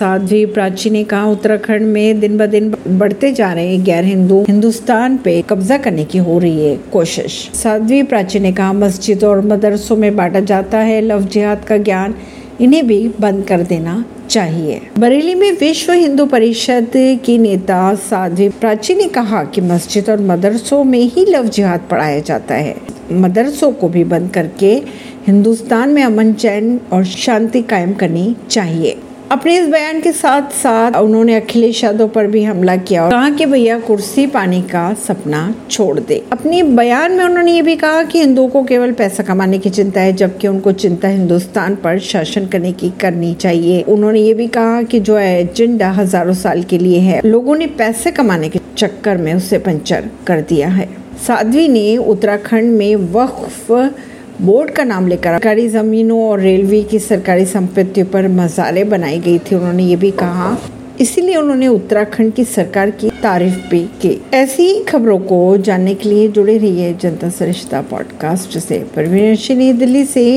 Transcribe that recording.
साध्वी प्राची ने कहा, उत्तराखंड में दिन ब दिन बढ़ते जा रहे गैर हिंदू, हिंदुस्तान पे कब्जा करने की हो रही है कोशिश। साध्वी प्राची ने कहा, मस्जिद और मदरसों में बांटा जाता है, लव जिहाद का ज्ञान इन्हें भी बंद कर देना चाहिए। बरेली में विश्व हिंदू परिषद की नेता साध्वी प्राची ने कहा कि मस्जिद और मदरसों में ही लव जिहाद पढ़ाया जाता है। मदरसों को भी बंद करके हिंदुस्तान में अमन चैन और शांति कायम करनी चाहिए। अपने इस बयान के साथ साथ उन्होंने अखिलेश यादव पर भी हमला किया और कहा कि भैया कुर्सी पाने का सपना छोड़ दे। अपने बयान में उन्होंने ये भी कहा कि हिंदुओं को केवल पैसा कमाने की चिंता है, जबकि उनको चिंता हिंदुस्तान पर शासन करने की करनी चाहिए। उन्होंने ये भी कहा कि जो एजेंडा हज़ारों साल के लिए है, लोगों ने पैसे कमाने के चक्कर में उसे पंचर कर दिया है। साध्वी ने उत्तराखंड में वक्फ बोर्ड का नाम लेकर सरकारी जमीनों और रेलवे की सरकारी संपत्तियों पर मजारे बनाई गई थी, उन्होंने ये भी कहा। इसीलिए उन्होंने उत्तराखंड की सरकार की तारीफ़ भी की। ऐसी खबरों को जानने के लिए जुड़े रहिए जनता सरिश्ता पॉडकास्ट से। परवीन दिल्ली से।